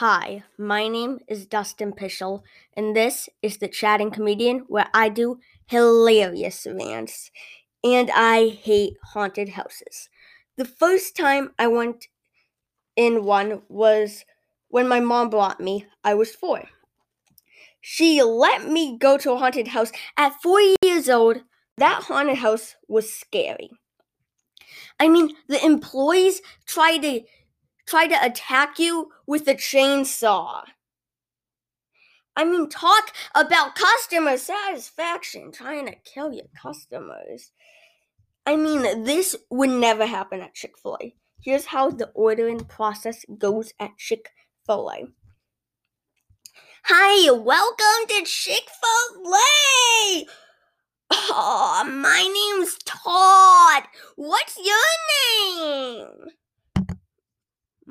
Hi, my name is Dustin Pueschel, and this is the Chatting Comedian where I do hilarious rants. And I hate haunted houses. The first time I went in one was when my mom brought me. I was four. She let me go to a haunted house at four years old. That haunted house was scary. I mean, the employees tried to try to attack you with a chainsaw. I mean, talk about customer satisfaction, trying to kill your customers. I mean, this would never happen at Chick fil A. Here's how the ordering process goes at Chick fil A. Hi, welcome to Chick fil A! Oh, my name's Todd. What's your name?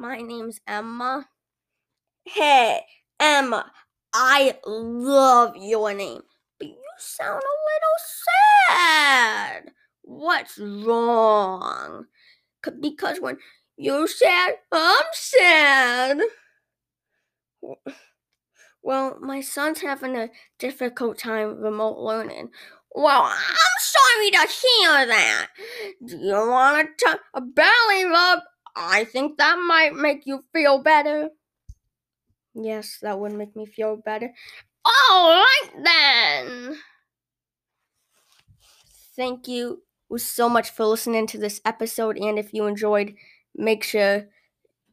My name's Emma. Hey, Emma, I love your name, but you sound a little sad. What's wrong? Because when you're sad, I'm sad. Well, my son's having a difficult time remote learning. Well, I'm sorry to hear that. Do you want to take a belly rub? I think that might make you feel better. Yes, that would make me feel better. All right then. Thank you so much for listening to this episode. And if you enjoyed, make sure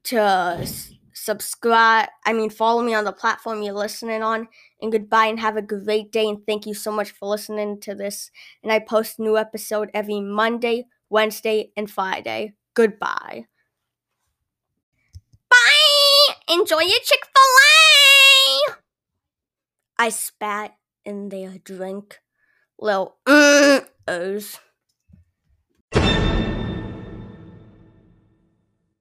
to subscribe. I mean, follow me on the platform you're listening on. And goodbye and have a great day. And thank you so much for listening to this. And I post new episode every Monday, Wednesday, and Friday. Goodbye. Enjoy your Chick fil A. I spat in their drink. Little mm